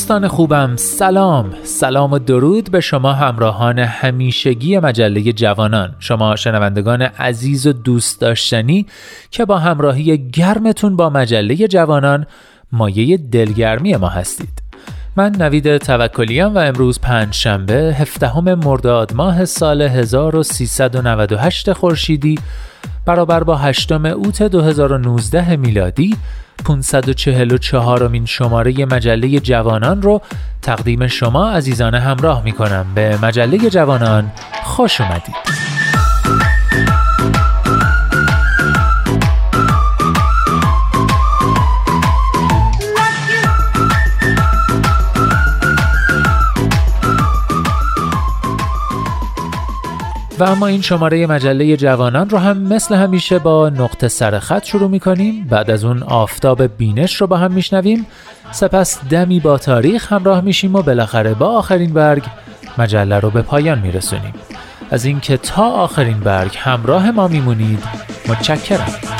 دوستان خوبم سلام. سلام و درود به شما همراهان همیشگی مجله جوانان. شما شنوندگان عزیز و دوست داشتنی که با همراهی گرمتون با مجله جوانان مایه دلگرمی ما هستید. من نوید توکلیم و امروز پنج شنبه هفدهم مرداد ماه سال 1398 خورشیدی برابر با هشتم اوت 2019 میلادی 544 مین شماره مجله جوانان رو تقدیم شما عزیزان همراه می کنم به مجله جوانان خوش اومدید. و اما این شماره مجله جوانان رو هم مثل همیشه با نقطه سرخط شروع می کنیم بعد از اون آفتاب بینش رو با هم میشنویم. سپس دمی با تاریخ همراه میشیم و بالاخره با آخرین برگ مجله رو به پایان میرسونیم. از اینکه تا آخرین برگ همراه ما میمونید متشکرم.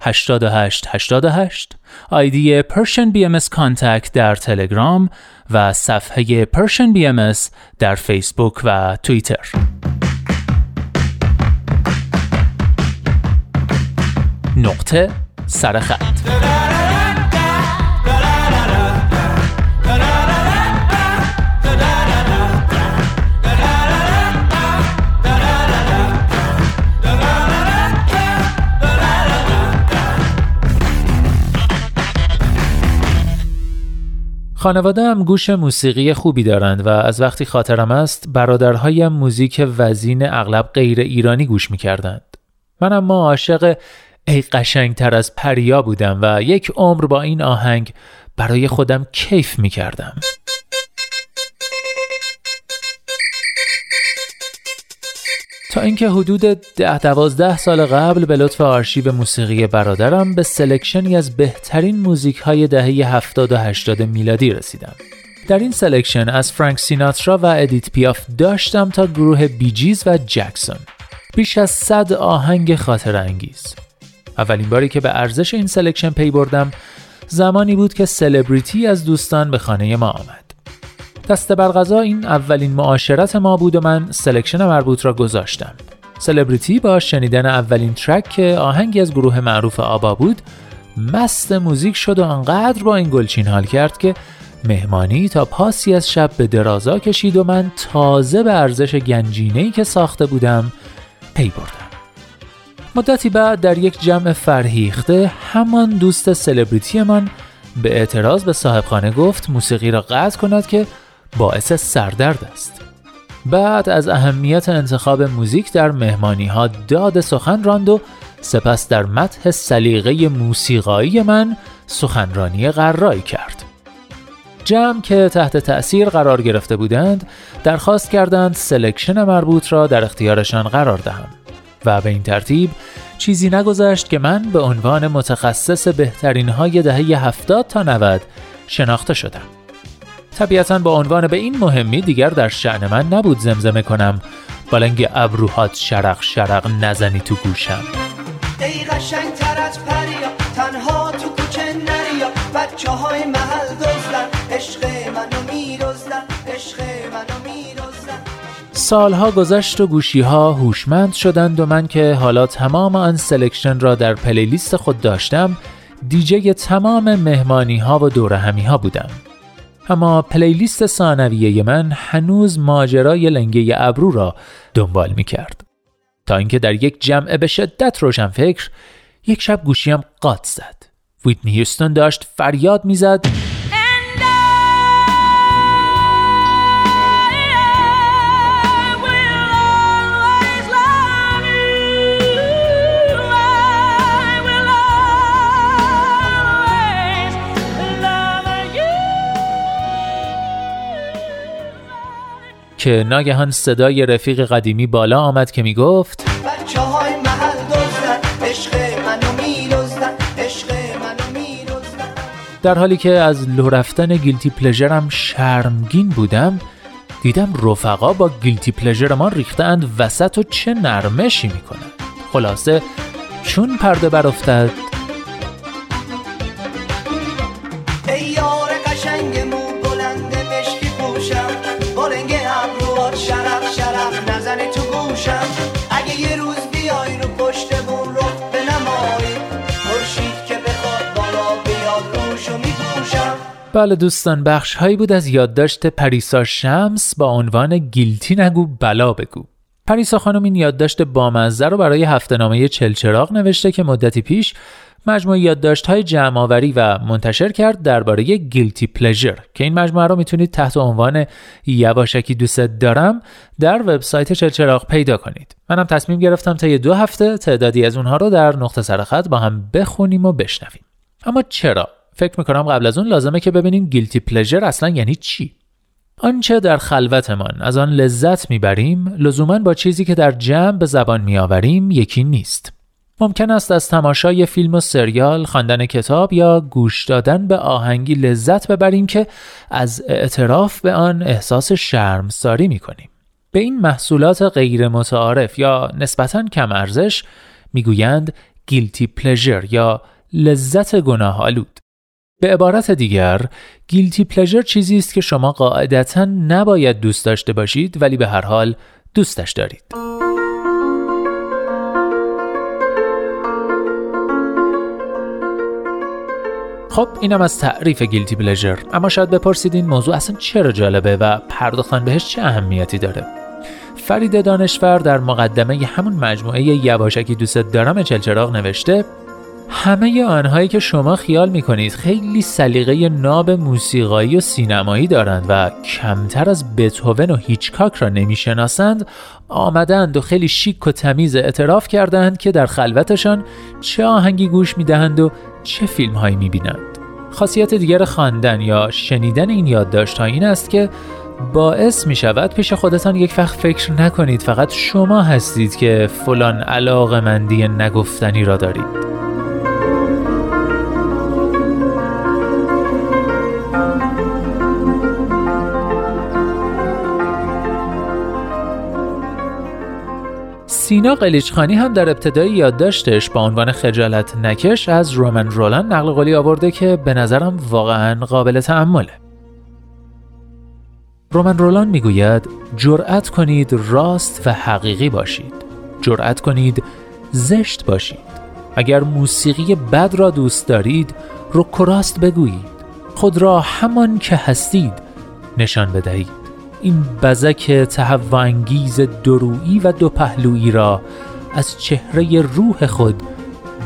88 88 ID Persian BM Contact در تلگرام و صفحه Persian B در فیسبوک و توییتر. نقطه سرخط خانواده هم گوش موسیقی خوبی دارند و از وقتی خاطرم است برادرهایم موزیک وزین اغلب غیر ایرانی گوش می کردند. من اما عاشق ای قشنگتر از پریا بودم و یک عمر با این آهنگ برای خودم کیف می کردم. اینکه حدود ده دوازده سال قبل به لطف آرشیو موسیقی برادرم به selection ی از بهترین موزیک های دهه 70 و 80 میلادی رسیدم. در این selection از فرانک سیناترا و ادیت پیاف داشتم تا گروه Bee Gees و جکسون. بیش از صد آهنگ خاطر انگیز. اولین باری که به ارزش این selection پی بردم زمانی بود که سلبریتی از دوستان به خانه ما آمد. دست بر این اولین معاشرت ما بود و من selection مربوط را گذاشتم. سلبریتی با شنیدن اولین track که آهنگی از گروه معروف آبا بود مست موزیک شد و انقدر با این گلچین حال کرد که مهمانی تا پاسی از شب به درازا کشید و من تازه به ارزش گنجینه‌ای که ساخته بودم پی بردم. مدتی بعد در یک جمع فرهیخته همان دوست سلبریتی من به اعتراض به صاحبخانه گفت موسیقی را قطع کند که باعث سردرد است. بعد از اهمیت انتخاب موزیک در مهمانی ها داد سخن راند و سپس در مدح سلیقه موسیقایی من سخنرانی غرایی کرد. جمع که تحت تأثیر قرار گرفته بودند درخواست کردند selection مربوط را در اختیارشان قرار دهم و به این ترتیب چیزی نگذشت که من به عنوان متخصص بهترین های دهه 70 تا 90 شناخته شدم. طبیعتا با عنوان به این مهمی دیگر در شأن من نبود زمزمه کنم. با لنگ ابروهات شرق شرق نزنی تو گوشم. ای قشنگ تر از پریا تنها تو کوچه نریا بچه های محل دزدن. عشق منو می دزدن عشق منو می دزدن سالها گذشت و گوشی ها هوشمند شدند و من که حالا تمام آن selection را در playlist خود داشتم دیجی تمام مهمانی ها و دور همی ها بودم. اما پلیلیست ثانویه من هنوز ماجرای لنگه ابرو را دنبال می کرد. تا اینکه در یک جمع به شدت روشن فکر یک شب گوشیم قات زد. ویتنی هیوستون داشت فریاد می‌زد که ناگهان صدای رفیق قدیمی بالا آمد که می گفت در حالی که از لو رفتن گیلتی پلژرم شرمگین بودم دیدم رفقا با گیلتی پلژر ما ریختند وسط و چه نرمشی می‌کنند خلاصه چون پرده برافتد بله دوستان بخش هایی بود از یادداشت پریسا شمس با عنوان گیلتی نگو بلا بگو. پریسا خانم این یادداشت بامزه رو برای هفته نامه چلچراغ نوشته که مدتی پیش مجموعه یادداشت های جمع و منتشر کرد درباره گیلتی پلژر که این مجموعه رو می‌تونید تحت عنوان یواشکی دوست دارم در وبسایت چلچراغ پیدا کنید. منم تصمیم گرفتم تا یه دو هفته تعدادی از اونها رو در نقطه سرخط با هم بخونیم و بشنویم. اما چرا؟ فکر می‌کنم قبل از اون لازمه که ببینیم گیلتی پلژر اصلا یعنی چی آنچه در خلوتمان از آن لذت می‌بریم لزوما با چیزی که در جمع به زبان میآوریم یکی نیست ممکن است از تماشای فیلم و سریال، خواندن کتاب یا گوش دادن به آهنگی لذت ببریم که از اعتراف به آن احساس شرمساری می‌کنیم. به این محصولات غیر متعارف یا نسبتا کم ارزش می‌گویند گیلتی پلژر یا لذت گناه آلود. به عبارت دیگر گیلتی پلژر چیزی است که شما قاعدتا نباید دوست داشته باشید ولی به هر حال دوستش دارید. خب اینم از تعریف گیلتی پلژر اما شاید بپرسید این موضوع اصلا چرا جالبه و پرداختن بهش چه اهمیتی داره فرید دانشور در مقدمه همون مجموعه یواشکی دوست دارم چلچراغ نوشته همه آنهایی که شما خیال می کنید خیلی سلیقه ناب موسیقایی و سینمایی دارند و کمتر از بتهوون و هیچکاک را نمی‌شناسند آمدند و خیلی شیک و تمیز اعتراف کردند که در خلوتشان چه آهنگی گوش می دهند و چه فیلم هایی می بینند. خاصیت دیگر خواندن یا شنیدن این یادداشت این است که باعث می شود پیش خودتان یک وقت فکر نکنید فقط شما هستید که فلان علاقه مندی نگفتنی را دارید. سینا قلیچخانی هم در ابتدای یادداشتش با عنوان خجالت نکش از رومن رولان نقل قولی آورده که به نظرم واقعا قابل تأمله. رومن رولان می‌گوید جرأت کنید راست و حقیقی باشید. جرأت کنید زشت باشید. اگر موسیقی بد را دوست دارید رک راست بگویید. خود را همان که هستید نشان بدهید. این بزک تهوانگیز درویی و دو پهلویی را از چهره روح خود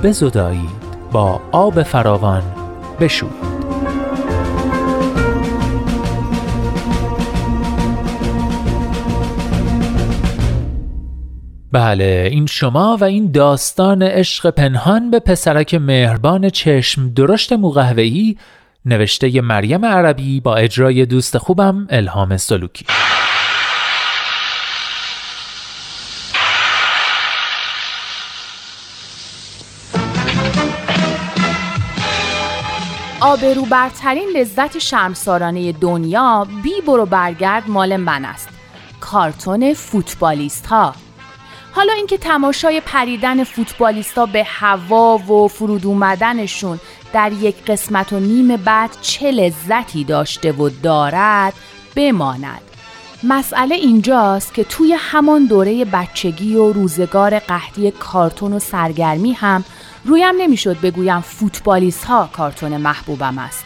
بزدایید با آب فراوان بشویید. بله این شما و این داستان عشق پنهان به پسرک مهربان چشم درشت موقهوهی نوشته مریم عربی با اجرای دوست خوبم الهام سلوکی. آبروبرترین لذت شرمسارانه دنیا بی برو برگرد مال من است. کارتون فوتبالیست ها حالا اینکه تماشای پریدن فوتبالیستا به هوا و فرود اومدنشون در یک قسمت و نیم بعد چه لذتی داشته و دارد بماند. مسئله اینجاست که توی همان دوره بچگی و روزگار قحطی کارتون و سرگرمی هم رویم نمی‌شد بگویم فوتبالیست ها کارتون محبوبم است.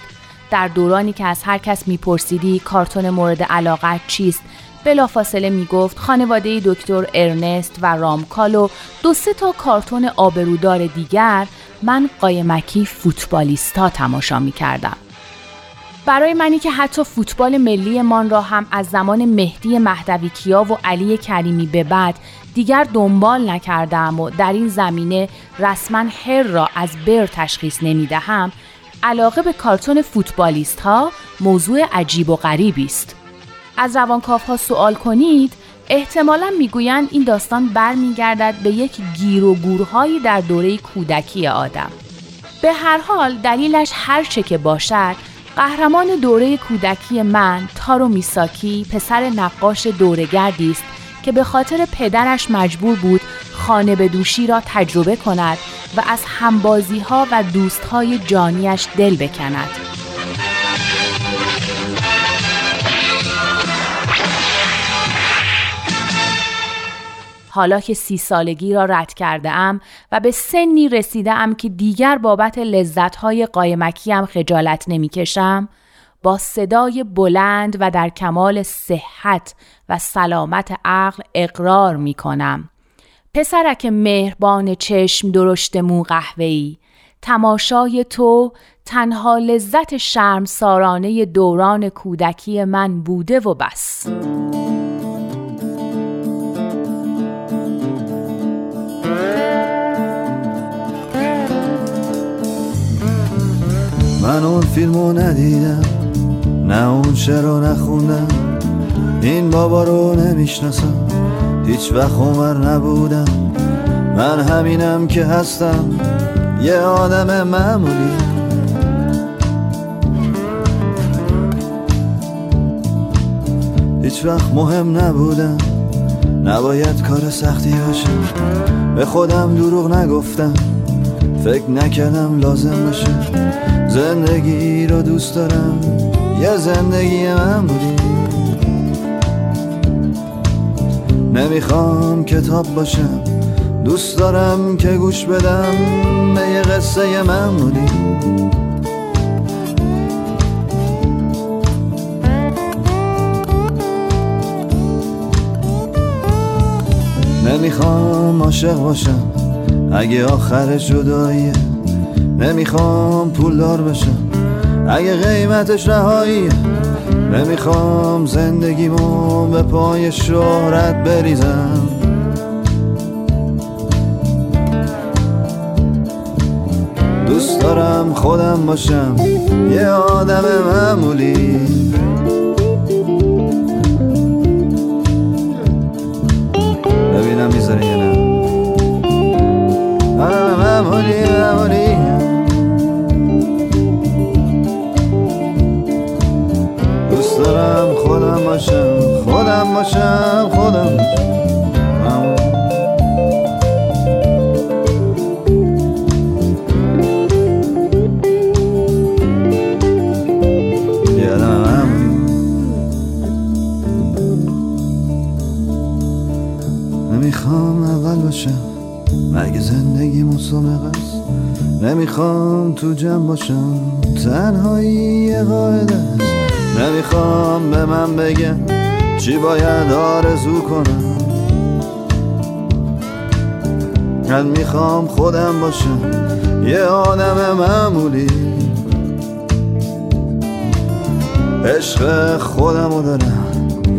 در دورانی که از هر کس میپرسیدی کارتون مورد علاقت چیست بلافاصله می‌گفت خانواده دکتر ارنست و رامکال و دو سه تا کارتون آبرودار دیگر من قایمکی فوتبالیستا تماشا می کردم. برای منی که حتی فوتبال ملیمان را هم از زمان مهدی مهدوی کیا و علی کریمی به بعد دیگر دنبال نکردم و در این زمینه رسما هر را از بر تشخیص نمی دهم علاقه به کارتون فوتبالیست ها موضوع عجیب و غریبی است. از روانکاف ها سوال کنید احتمالا می‌گویند این داستان برمیگردد به یک گیر و گورهایی در دوره کودکی آدم به هر حال دلیلش هر چه که باشد قهرمان دوره کودکی من تارو میساکی پسر نقاش دورگردی است که به خاطر پدرش مجبور بود خانه به دوشی را تجربه کند و از همبازی ها و دوست های جانیش دل بکند. حالا که سی سالگی را رد کرده ام و به سنی رسیده ام که دیگر بابت لذتهای قایمکیم خجالت نمی‌کشم با صدای بلند و در کمال صحت و سلامت عقل اقرار می کنم. پسرک مهربان چشم درشت مو قهوه‌ای تماشای تو تنها لذت شرم سارانه دوران کودکی من بوده و بس. من اون فیلمو ندیدم نه اون چرا نخوندم. این بابا رو نمی‌شناسم هیچ وقت عمر نبودم. من همینم که هستم یه آدم معمولی. هیچ وقت مهم نبودم نباید کار سختی باشه. به خودم دروغ نگفتم. فکر نکردم لازم باشه. زندگی رو دوست دارم. یه زندگی من بودی. نمی‌خوام کتاب باشم. دوست دارم که گوش بدم. به یه قصه من بودی. نمی‌خوام عاشق باشم. اگه آخر جداییه نمی‌خوام پولدار بشم. اگه قیمتش رهایی نمی‌خوام زندگیمو به پای شهرت بریزم. دوست دارم خودم باشم یه آدم معمولی. باشم خودم باشم خودم باشم یادم نمی‌خوام اول باشم مگه زندگی مصمه نمی‌خوام تو جمع باشم. تنهایی یه قاعده است. نمی‌خوام به من بگم چی باید آرزو کنم. من می‌خوام خودم باشم. یه آدم معمولی. عشق خودمو دارم.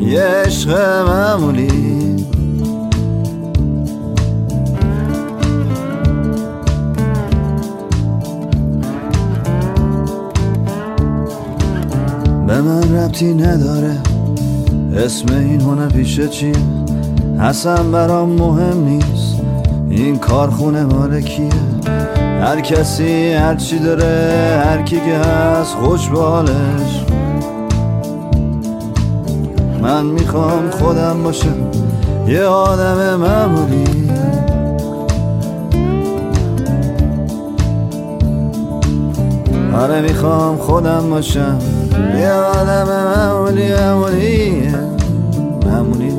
یه عشق معمولی. ربطی نداره. اسم این هنر پیشه چیه اصلا برام مهم نیست. این کارخونه مال کیه هر کسی هر چی داره هر کی که هست خوش بالش من می‌خوام خودم باشم. یه آدم معمولی. آره می‌خوام خودم باشم. یه آدم معمولی معمولی معمولی.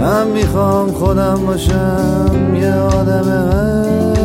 من می‌خوام خودم باشم یه آدم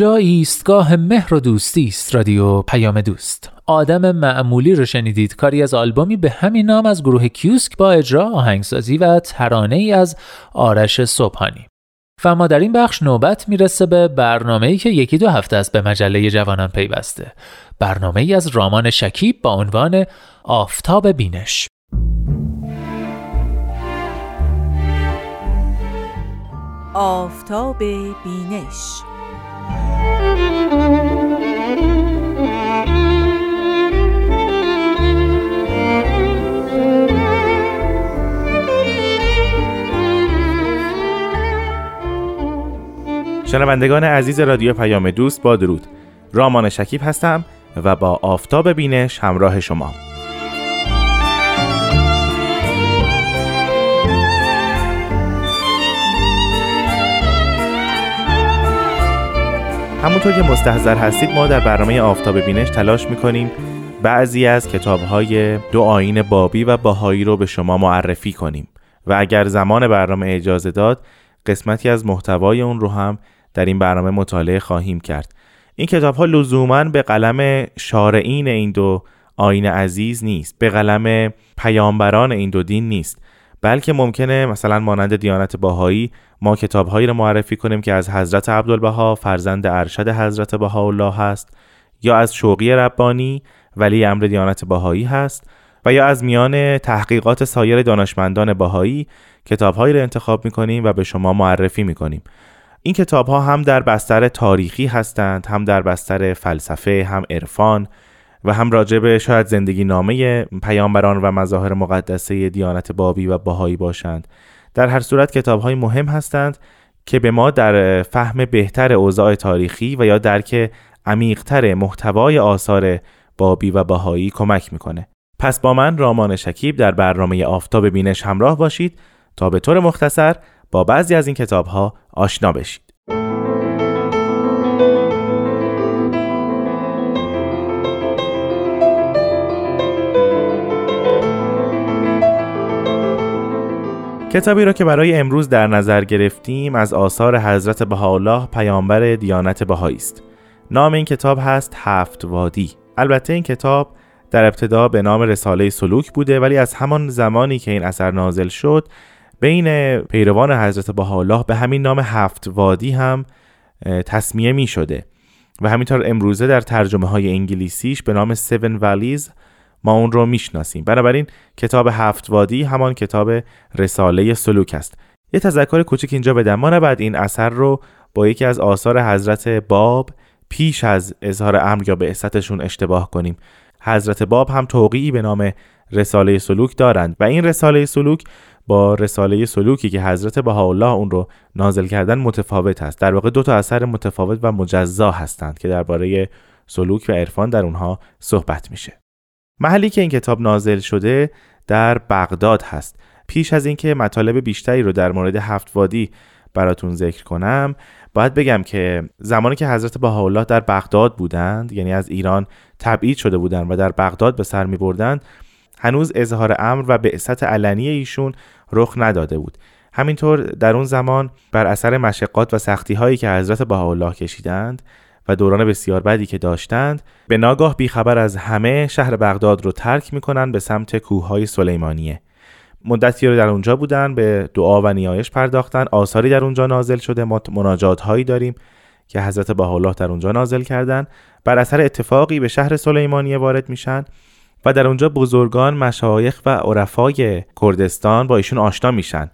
اینجا ایستگاه مهر و دوستی است رادیو پیام دوست. آدم معمولی رو شنیدید. کاری از آلبومی به همین نام از گروه کیوسک با اجرا آهنگسازی و ترانه ای از آرش صبحانی. و ما در این بخش نوبت می‌رسه به برنامه ای که یکی دو هفته است به مجله جوانان پیوسته. برنامه ای از رامان شکیب با عنوان آفتاب بینش. آفتاب بینش شنوندگان عزیز رادیو پیام دوست با درود. رامان شکیب هستم و با آفتاب بینش همراه شما. همونطور که مستحضر هستید ما در برنامه آفتاب بینش تلاش می‌کنیم بعضی از کتابهای دو آین بابی و باهایی رو به شما معرفی کنیم. و اگر زمان برنامه اجازه داد قسمتی از محتوای اون رو هم در این برنامه مطالعه خواهیم کرد. این کتاب ها لزوما به قلم شارعین این دو آین عزیز نیست به قلم پیامبران این دو دین نیست. بلکه ممکنه مثلا مانند دیانت باهایی ما کتابهایی رو معرفی کنیم که از حضرت عبدالبها فرزند ارشد حضرت بهاءالله هست یا از شوقی ربانی ولی امر دیانت باهایی هست و یا از میان تحقیقات سایر دانشمندان باهایی کتابهایی را انتخاب می‌کنیم و به شما معرفی می‌کنیم. این کتاب ها هم در بستر تاریخی هستند هم در بستر فلسفه هم عرفان و هم راجع به شاید زندگی نامه پیامبران و مظاهر مقدسه دیانت بابی و باهایی باشند در هر صورت کتاب های مهم هستند که به ما در فهم بهتر اوضاع تاریخی و یا درک عمیقتر محتوای آثار بابی و باهایی کمک می‌کنه پس با من رامان شکیب در برنامه آفتاب بینش همراه باشید تا به طور مختصر با بعضی از این کتاب ها آشنا بشید. کتابی را که برای امروز در نظر گرفتیم از آثار حضرت بهاءالله پیامبر دیانت بهایی است. نام این کتاب هست هفت وادی. البته این کتاب در ابتدا به نام رساله سلوک بوده ولی از همان زمانی که این اثر نازل شد بین پیروان حضرت بهاءالله به همین نام هفت وادی هم تصمیه می شده و همینطور امروزه در ترجمه های انگلیسیش به نام Seven Valleys ما اون رو می‌شناسیم. بنابراین کتاب هفت وادی همان کتاب رساله سلوک است. یه تذکر کوچک اینجا بدم. ما نباید این اثر رو با یکی از آثار حضرت باب پیش از اظهار امر یا به اشتباه کنیم. حضرت باب هم توقیعی به نام رساله سلوک دارند و این رساله سلوک با رساله سلوکی که حضرت بهاءالله اون رو نازل کردن متفاوت است. در واقع دو تا اثر متفاوت و مجزا هستند که درباره سلوک و عرفان در اونها صحبت میشه. محلی که این کتاب نازل شده در بغداد هست. پیش از اینکه مطالب بیشتری رو در مورد هفت وادی براتون ذکر کنم باید بگم که زمانی که حضرت بهاءالله در بغداد بودند یعنی از ایران تبعید شده بودند و در بغداد به سر می بردند هنوز اظهار امر و بعثت علنی ایشون رخ نداده بود. همینطور در اون زمان بر اثر مشقات و سختی هایی که حضرت بهاءالله کشیدند و دوران بسیار بدی که داشتند به ناگاه بیخبر از همه شهر بغداد رو ترک می‌کنن به سمت کوههای سلیمانیه. مدتی رو در اونجا بودن به دعا و نیایش پرداختن. آثاری در اونجا نازل شده. ما مناجات هایی داریم که حضرت بهاءالله در اونجا نازل کردن. بر اثر اتفاقی به شهر سلیمانیه وارد میشن و در اونجا بزرگان مشایخ و عرفای کردستان با ایشون آشنا میشن.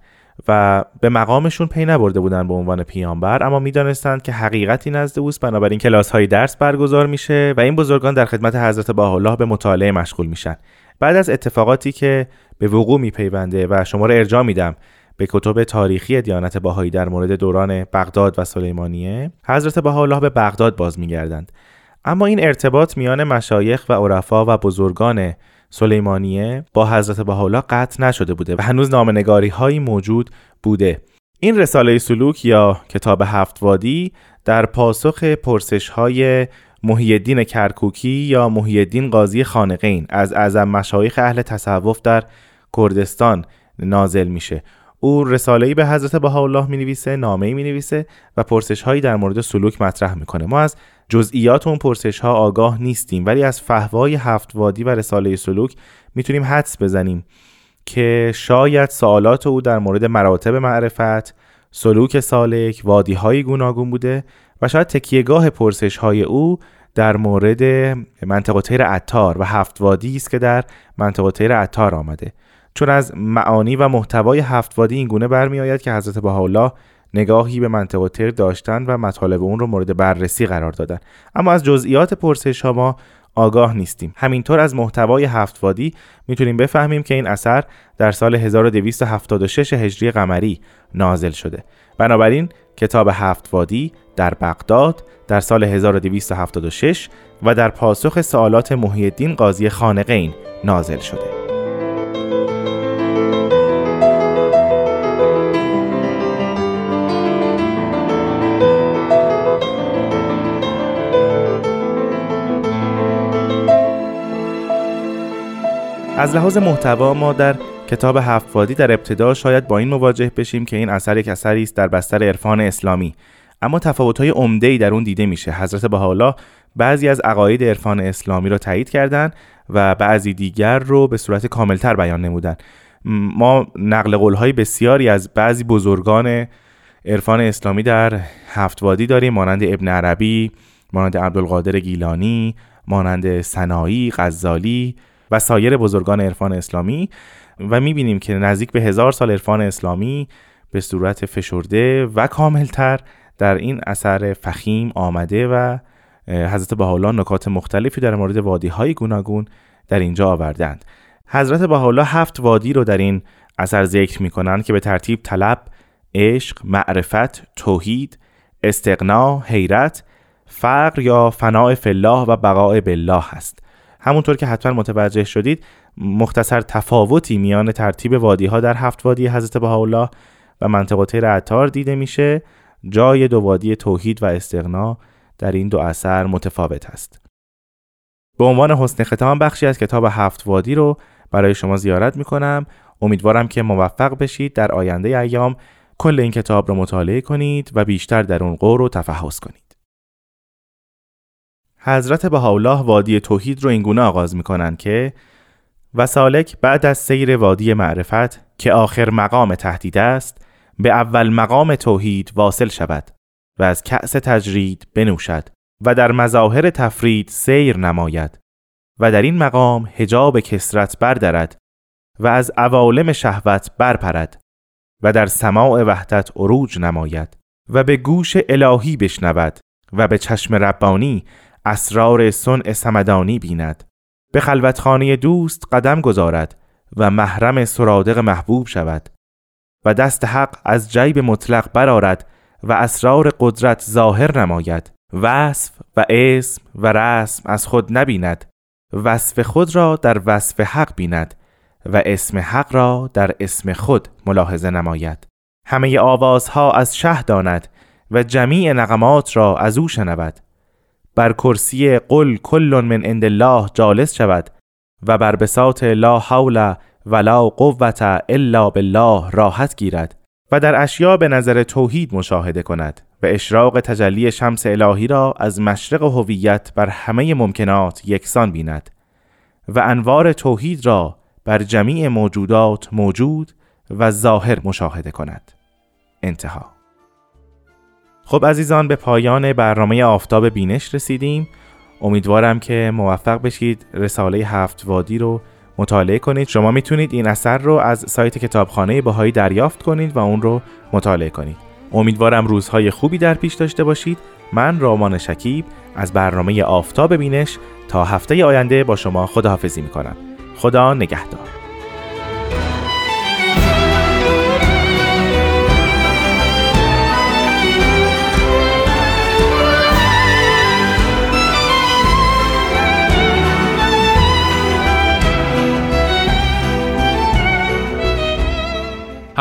و به مقامشون پی نبرده بودن به عنوان پیامبر اما می‌دانستند که حقیقتی نزد اوست. بنابراین کلاس های درس برگزار میشه و این بزرگان در خدمت حضرت بهاءالله به مطالعه مشغول میشن. بعد از اتفاقاتی که به وقوع میپیونده و شما رو ارجاع میدم به کتب تاریخی دیانت باهایی در مورد دوران بغداد و سلیمانیه حضرت بهاءالله به بغداد باز میگردند. اما این ارتباط میان مشایخ و عرفا و بزرگان سلیمانیه با حضرت بهاءالله قطع نشده بوده و هنوز نامنگاری هایی موجود بوده. این رساله سلوک یا کتاب هفت وادی در پاسخ پرسش های محیدین کرکوکی یا محیدین قاضی خانقین از اعظم مشایخ اهل تصوف در کردستان نازل میشه. او رساله‌ای به حضرت بهاءالله می‌نویسه نامه‌ای می‌نویسه و پرسش‌هایی در مورد سلوک مطرح می‌کنه. ما از جزئیات اون پرسش ها آگاه نیستیم ولی از فهوای هفت وادی و رساله سلوک می‌تونیم حدس بزنیم که شاید سوالات او در مورد مراتب معرفت سلوک سالک وادی های گوناگون بوده و شاید تکیهگاه پرسش های او در مورد منطقه تیر عطار و هفت وادی است که در منطقه تیر عطار آمده. چون از معانی و محتوای هفت وادی این گونه برمی که حضرت بهاءالله نگاهی به منطقه تر داشتن و مطالب اون رو مورد بررسی قرار دادن. اما از جزئیات پرسش ها ما آگاه نیستیم. همینطور از محتوای هفت وادی می‌تونیم بفهمیم که این اثر در سال 1276 هجری قمری نازل شده. بنابراین کتاب هفت وادی در بغداد در سال 1276 و در پاسخ سوالات محی قاضی خانقین نازل شده. از لحاظ محتوا ما در کتاب هفت در ابتدا شاید با این مواجه بشیم که این اثر یک اثری است در بستر عرفان اسلامی. اما تفاوت‌های عمده‌ای در اون دیده میشه. حضرت بهاءالله بعضی از عقاید عرفان اسلامی رو تایید کردند و بعضی دیگر رو به صورت کاملتر بیان نمودن. ما نقل قولهای بسیاری از بعضی بزرگان عرفان اسلامی در هفت وادی داریم. مانند ابن عربی مانند عبدالقادر گیلانی مانند سنایی غزالی و سایر بزرگان عرفان اسلامی و می‌بینیم که نزدیک به هزار سال عرفان اسلامی به صورت فشرده و کاملتر در این اثر فخیم آمده و حضرت بهاءالله نکات مختلفی در مورد وادی های گوناگون در اینجا آوردند. حضرت بهاءالله هفت وادی رو در این اثر ذکر می کنند که به ترتیب طلب، عشق، معرفت، توحید، استقنا، حیرت، فقر یا فناع فلاح و بقاء بالله هست. همونطور که حتما متوجه شدید مختصر تفاوتی میان ترتیب وادی ها در هفت وادی حضرت بهاءالله و منطقه عطار دیده میشه. جای دو وادی توحید و استقنا در این دو اثر متفاوت است. به عنوان حسن ختام بخشی از کتاب هفت وادی رو برای شما زیارت می‌کنم. امیدوارم که موفق بشید در آینده ایام کل این کتاب رو مطالعه کنید و بیشتر در اون قور رو تفحص کنید. حضرت بهاءالله وادی توحید رو اینگونه آغاز می‌کنن که و سالک بعد از سیر وادی معرفت که آخر مقام تهدید است به اول مقام توحید واصل شود و از کأس تجرید بنوشد و در مظاهر تفرید سیر نماید و در این مقام هجاب کسرت بردرد و از عوالم شهوت برپرد و در سماع وحدت عروج نماید و به گوش الهی بشنود و به چشم ربانی اسرار صنع سمدانی بیند. به خلوتخانه دوست قدم گذارد و محرم سرادق محبوب شود. و دست حق از جیب مطلق برارد و اسرار قدرت ظاهر نماید. وصف و اسم و رسم از خود نبیند. وصف خود را در وصف حق بیند و اسم حق را در اسم خود ملاحظه نماید. همه آوازها از شه داند و جمیع نغمات را از او شنود. بر کرسی قل کل من عند الله جالس شود و بر بساط لا حول ولا قوت الا بالله راحت گیرد و در اشیا به نظر توحید مشاهده کند و اشراق تجلی شمس الهی را از مشرق هویت بر همه ممکنات یکسان بیند و انوار توحید را بر جمیع موجودات موجود و ظاهر مشاهده کند. انتها خب عزیزان به پایان برنامه آفتاب بینش رسیدیم. امیدوارم که موفق بشید رساله هفت وادی رو مطالعه کنید. شما می‌تونید این اثر رو از سایت کتابخانه باهایی دریافت کنید و اون رو مطالعه کنید. امیدوارم روزهای خوبی در پیش داشته باشید. من رامان شکیب از برنامه آفتاب بینش تا هفته آینده با شما خداحافظی می‌کنم. خدا نگهدار.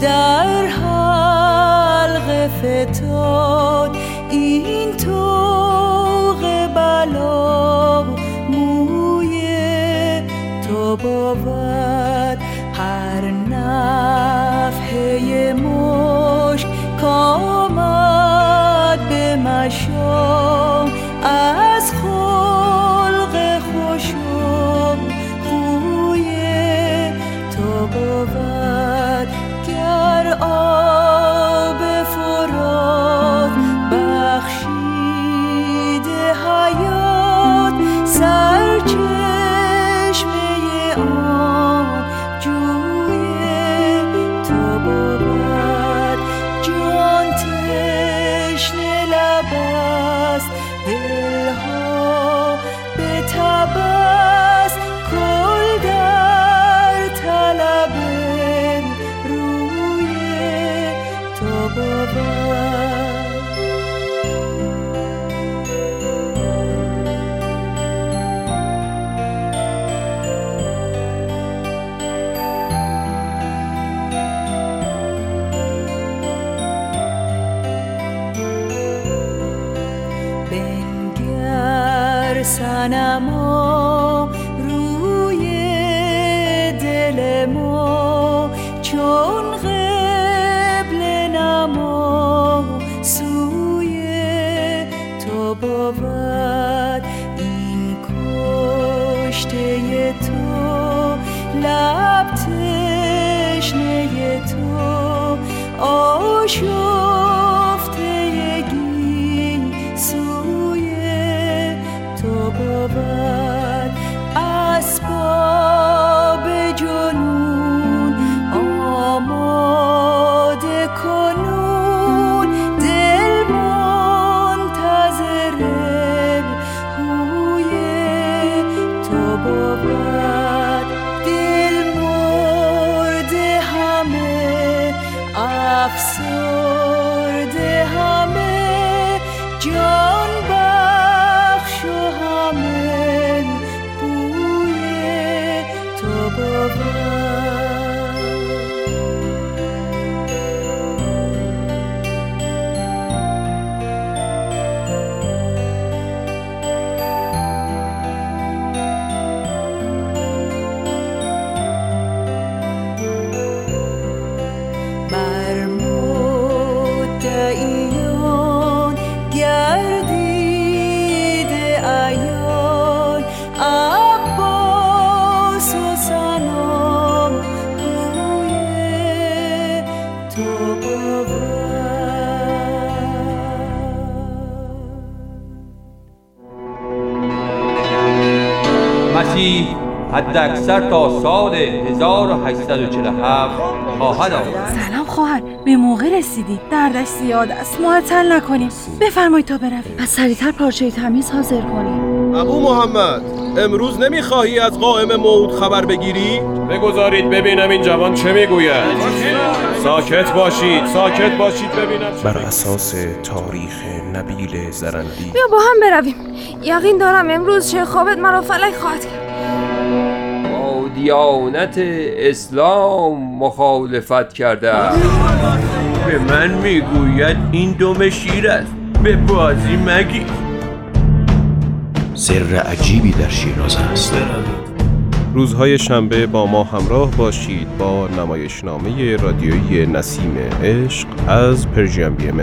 در حلق فتاد. این توق بلا موی تو بود اکثر تا سال 1847 خواهد آمد. سلام خواهر به موقع رسیدی. دردش زیاد است. معطل نکنیم. بفرمایید تا برویم. از سریعتر پارچه تمیز حاضر کنیم ابو محمد امروز نمی‌خواهی از قائم موت خبر بگیری؟ بگذارید ببینم این جوان چه می‌گوید. ساکت باشید ساکت باشید ببینم بر اساس تاریخ نبیل زرندی. بیا با هم برویم. یقین دارم امروز چه خوابت مرا فلک خواهد کرد. دیانت اسلام مخالفت کرده به من می‌گوید این دم شیر است. به بازی مگی سر عجیبی در شیراز است. روزهای شنبه با ما همراه باشید با نمایشنامه رادیویی نسیم عشق از پرژیم بی ام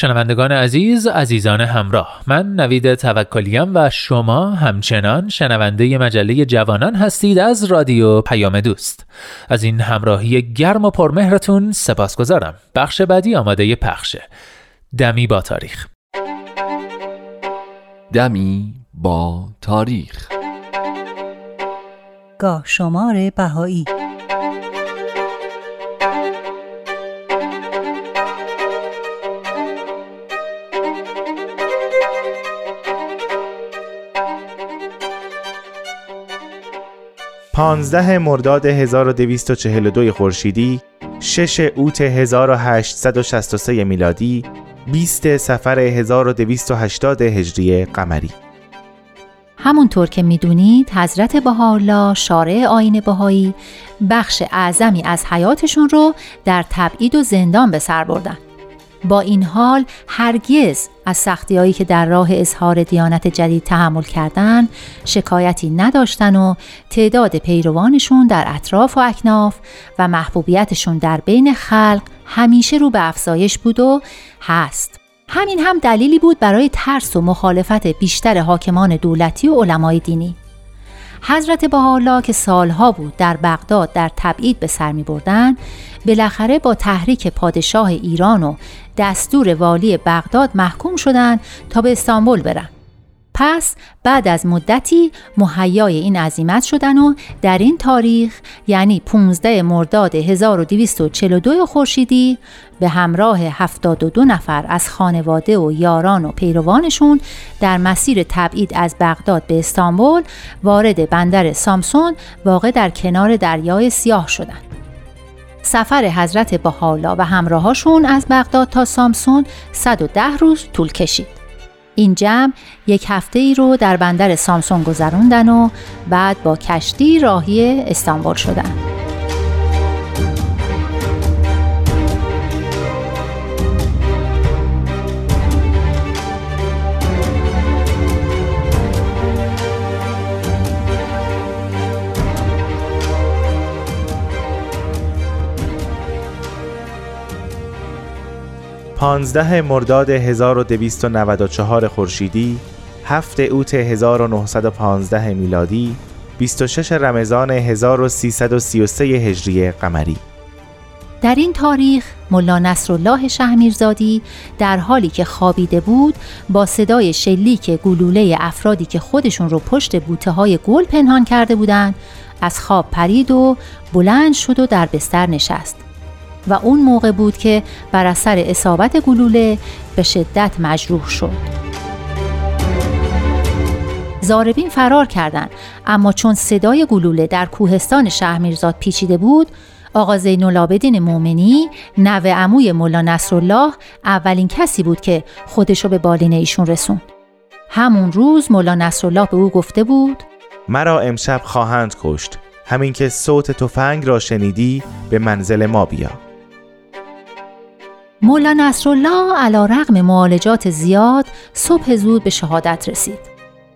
شنوندگان عزیز عزیزان همراه من نوید توکلیم و شما همچنان شنونده مجله جوانان هستید از رادیو پیام دوست. از این همراهی گرم و پرمهرتون سپاس گذارم بخش بعدی آماده پخشه دمی با تاریخ. دمی با تاریخ. گاه شمار بهایی. پانزده مرداد 1242 خورشیدی 6 اوت 1863 میلادی 20 سفر 1280 هجری قمری. همونطور که می‌دونید حضرت بهاءالله شارع آین بهایی بخش اعظمی از حیاتشون رو در تبعید و زندان به سر بردن. با این حال هرگز از سختیهایی که در راه اظهار دیانت جدید تحمل کردن شکایتی نداشتن و تعداد پیروانشون در اطراف و اکناف و محبوبیتشون در بین خلق همیشه رو به افزایش بود و هست. همین هم دلیلی بود برای ترس و مخالفت بیشتر حاکمان دولتی و علمای دینی. حضرت بهاءالله که سالها بود در بغداد در تبعید به سر می بردن بالاخره با تحریک پادشاه ایران و دستور والی بغداد محکوم شدند تا به استانبول برن پس بعد از مدتی مهیای این عزیمت شدن و در این تاریخ یعنی 15 مرداد 1242 خورشیدی به همراه 72 نفر از خانواده و یاران و پیروانشون در مسیر تبعید از بغداد به استانبول وارد بندر سامسون واقع در کنار دریای سیاه شدند. سفر حضرت بهاءالله و همراهاشون از بغداد تا سامسون 110 روز طول کشید. این جمع یک هفته ای رو در بندر سامسون گذروندن و بعد با کشتی راهی استانبول شدند. 15 مرداد 1294 خورشیدی، 7 اوت 1915 میلادی، 26 رمضان 1333 هجری قمری. در این تاریخ ملا نصرالله شهمیرزادی در حالی که خوابیده بود با صدای شلیک گلوله افرادی که خودشون رو پشت بوته های گل پنهان کرده بودند از خواب پرید و بلند شد و در بستر نشست. و اون موقع بود که بر اثر اصابت گلوله به شدت مجروح شد. زاربین فرار کردند اما چون صدای گلوله در کوهستان شهرمیرزاد پیچیده بود آقا زین العابدین مومنی نوه عموی ملا نصرالله اولین کسی بود که خودشو به بالین ایشون رسوند همون روز ملا نصرالله به او گفته بود مرا امشب خواهند کشت همین که صوت تفنگ را شنیدی به منزل ما بیا مولا نصرالله علا رقم معالجات زیاد صبح زود به شهادت رسید.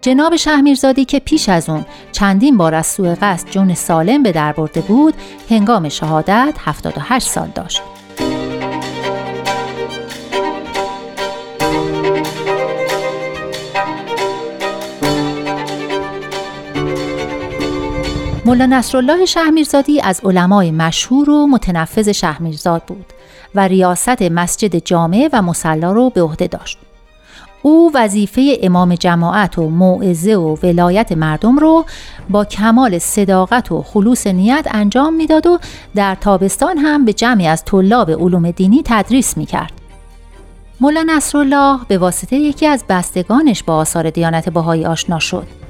جناب شهمیرزادی که پیش از اون چندین بار از سوء قصد جون سالم به در برده بود هنگام شهادت 78 سال داشت. ملا نصرالله شهمیرزادی از علمای مشهور و متنفذ شهمیرزاد بود و ریاست مسجد جامع و مسلا رو به عهده داشت. او وظیفه امام جماعت و موعظه و ولایت مردم رو با کمال صداقت و خلوص نیت انجام می‌داد و در تابستان هم به جمعی از طلاب علوم دینی تدریس می‌کرد. مولا نصرالله به واسطه یکی از بستگانش با آثار دیانت باهایی آشنا شد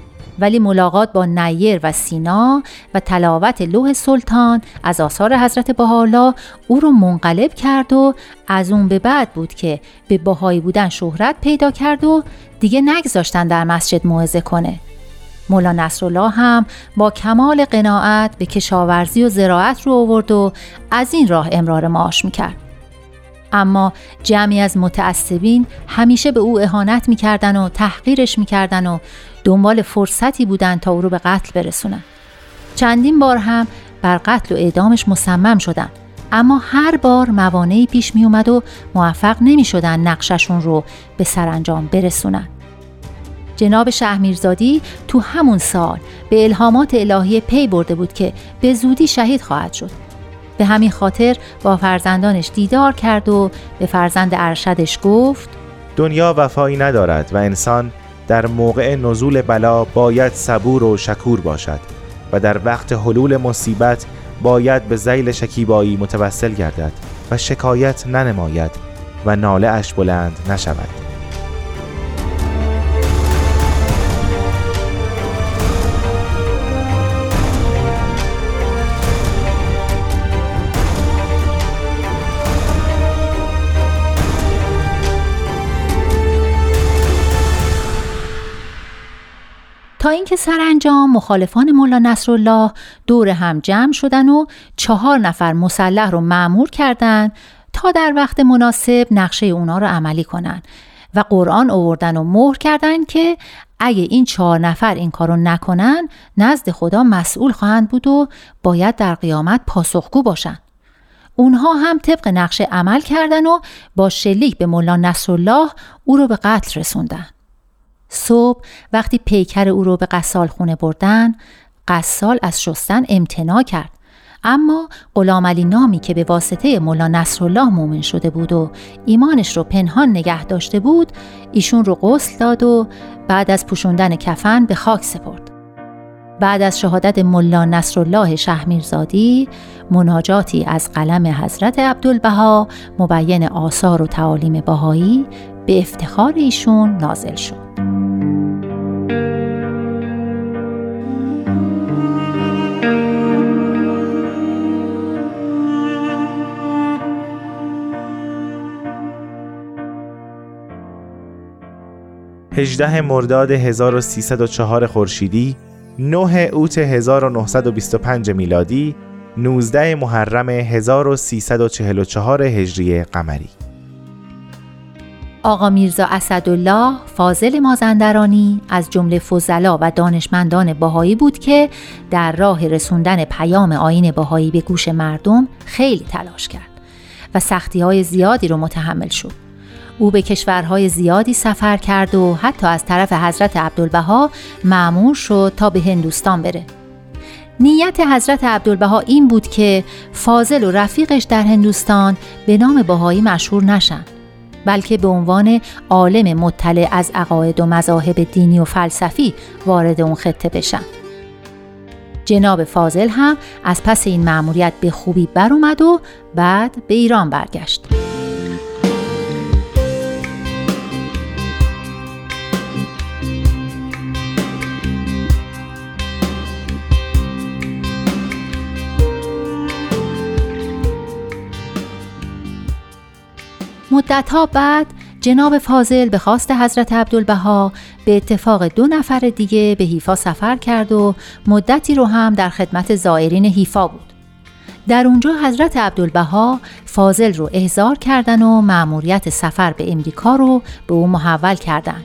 ولی ملاقات با نیر و سینا و تلاوت لوح سلطان از آثار حضرت بهاءالله او رو منقلب کرد و از اون به بعد بود که به باهایی بودن شهرت پیدا کرد و دیگه نگذاشتن در مسجد موعظه کنه. مولا نصرالله هم با کمال قناعت به کشاورزی و زراعت رو آورد و از این راه امرار معاش می‌کرد. اما جمعی از متعصبین همیشه به او اهانت می‌کردن و تحقیرش می‌کردن و دنبال فرصتی بودن تا او رو به قتل برسونن. چندین بار هم بر قتل و اعدامش مصمم شدن. اما هر بار موانعی پیش می اومد و موفق نمی شدن نقششون رو به سرانجام برسونن. جناب شهمیرزادی تو همون سال به الهامات الهی پی برده بود که به زودی شهید خواهد شد. به همین خاطر با فرزندانش دیدار کرد و به فرزند ارشدش گفت دنیا وفایی ندارد و انسان در موقع نزول بلا باید صبور و شکور باشد و در وقت حلول مصیبت باید به زیل شکیبایی متوسل گردد و شکایت ننماید و ناله اش بلند نشود. تا اینکه سرانجام مخالفان مولا نصرالله دور هم جمع شدن و چهار نفر مسلح رو معمور کردند تا در وقت مناسب نقشه اونا رو عملی کنن و قرآن اووردن و مهر کردن که اگه این چهار نفر این کارو نکنن نزد خدا مسئول خواهند بود و باید در قیامت پاسخگو باشن. اونها هم طبق نقشه عمل کردن و با شلیک به مولا نصرالله او رو به قتل رسوندن. صبح وقتی پیکر او رو به قصال خونه بردن قصال از شستن امتناع کرد. اما غلام علی نامی که به واسطه مولا نصرالله مؤمن شده بود و ایمانش رو پنهان نگه داشته بود ایشون رو غسل داد و بعد از پوشوندن کفن به خاک سپرد. بعد از شهادت ملا نصرالله شهمیرزادی مناجاتی از قلم حضرت عبدالبها مبین آثار و تعالیم بهایی به افتخار ایشون نازل شد. 18 مرداد 1304 خورشیدی 9 اوت 1925 میلادی 19 محرم 1344 هجری قمری. آقا میرزا اسدالله فاضل مازندرانی از جمله فضلا و دانشمندان باهایی بود که در راه رسوندن پیام آین باهایی به گوش مردم خیلی تلاش کرد و سختی های زیادی رو متحمل شد او به کشورهای زیادی سفر کرد و حتی از طرف حضرت عبدالبها معمور شد تا به هندوستان بره. نیت حضرت عبدالبها این بود که فاضل و رفیقش در هندوستان به نام بهایی مشهور نشن بلکه به عنوان عالم مطلع از عقاید و مذاهب دینی و فلسفی وارد اون خطه بشن. جناب فاضل هم از پس این مأموریت به خوبی بر اومد و بعد به ایران برگشت. مدتها بعد جناب فاضل به خواست حضرت عبدالبها به اتفاق دو نفر دیگه به حیفا سفر کرد و مدتی رو هم در خدمت زائرین حیفا بود. در اونجا حضرت عبدالبها فاضل رو احضار کردن و مأموریت سفر به امریکا رو به او محول کردند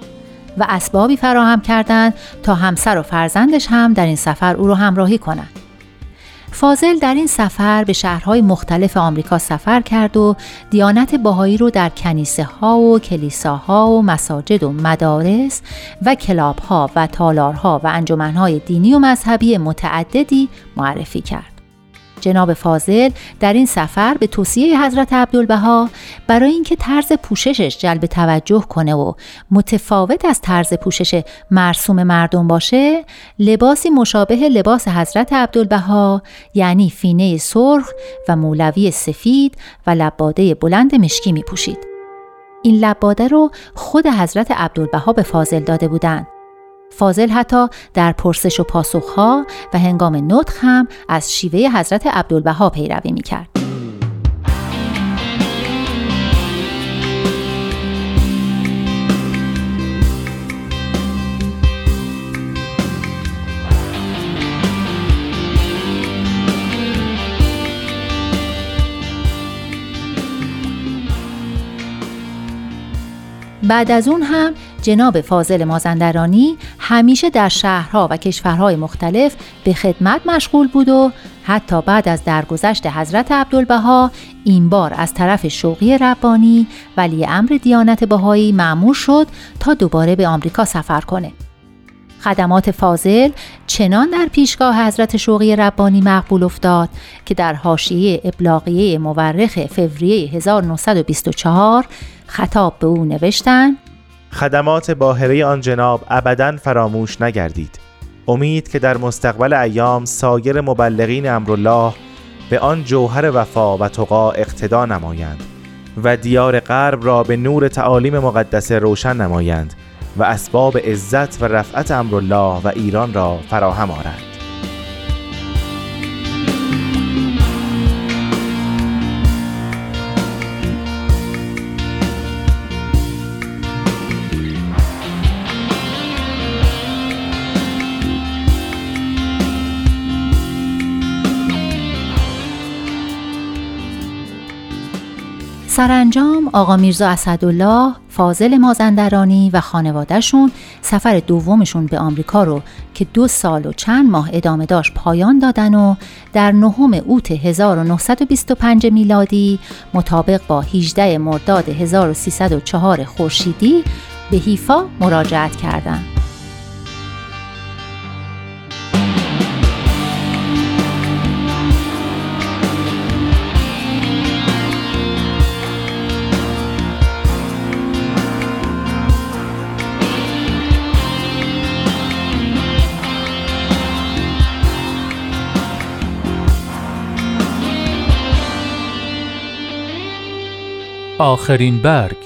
و اسبابی فراهم کردند تا همسر و فرزندش هم در این سفر او رو همراهی کنند. فاضل در این سفر به شهرهای مختلف آمریکا سفر کرد و دیانت باهایی رو در کنیسه ها و کلیساها و مساجد و مدارس و کلاب ها و تالارها و انجمنهای دینی و مذهبی متعددی معرفی کرد. جناب فاضل در این سفر به توصیه حضرت عبدالبها برای اینکه طرز پوششش جلب توجه کنه و متفاوت از طرز پوشش مرسوم مردم باشه لباسی مشابه لباس حضرت عبدالبها یعنی فینه سرخ و مولوی سفید و لباده بلند مشکی می پوشید. این لباده رو خود حضرت عبدالبها به فاضل داده بودند فاضل حتی در پرسش و پاسخها و هنگام نطق هم از شیوه حضرت عبدالبها پیروی می‌کرد. بعد از اون هم جناب فاضل مازندرانی همیشه در شهرها و کشورهای مختلف به خدمت مشغول بود و حتی بعد از درگذشت حضرت عبدالبها این بار از طرف شوقی ربانی ولی امر دیانت بهایی معمور شد تا دوباره به آمریکا سفر کنه. خدمات فاضل چنان در پیشگاه حضرت شوقی ربانی مقبول افتاد که در حاشیه ابلاغیه مورخ فوریه 1924 خطاب به او نوشتند خدمات باهره آن جناب ابدا فراموش نگردید. امید که در مستقبل ایام سایر مبلغین امرالله به آن جوهر وفا و تقا اقتدا نمایند و دیار غرب را به نور تعالیم مقدسه روشن نمایند و اسباب عزت و رفعت امرالله و ایران را فراهم آرند. سرانجام آقا میرزا اسدالله فاضل مازندرانی و خانوادهشون سفر دومشون به آمریکا رو که دو سال و چند ماه ادامه داشت پایان دادن و در نهم اوت 1925 میلادی مطابق با 18 مرداد 1304 خورشیدی به حیفا مراجعت کردند. آخرین برگ.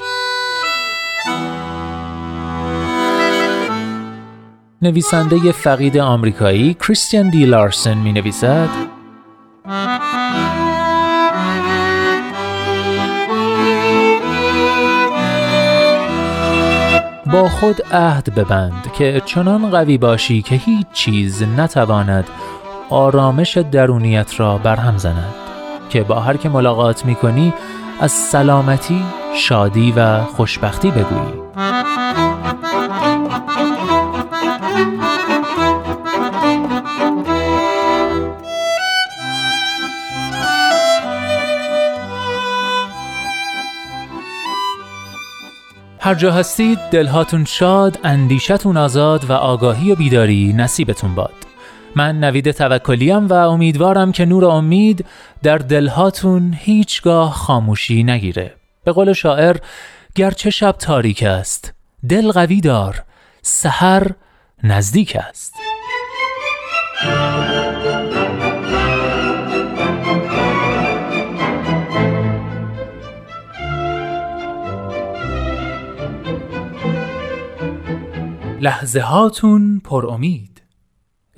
نویسنده فقید آمریکایی کریستیان دی لارسن می نویسد با خود عهد ببند که چنان قوی باشی که هیچ چیز نتواند آرامش درونیت را برهم زند. که با هر که ملاقات می کنی از سلامتی، شادی و خوشبختی بگویی. هر جا هستید دلهاتون شاد، اندیشتون آزاد و آگاهی و بیداری نصیبتون باد. من نوید توکلیم و امیدوارم که نور امید در دلهاتون هیچگاه خاموشی نگیره. به قول شاعر گرچه شب تاریک است دل قوی دار سحر نزدیک است. لحظه هاتون پر امید.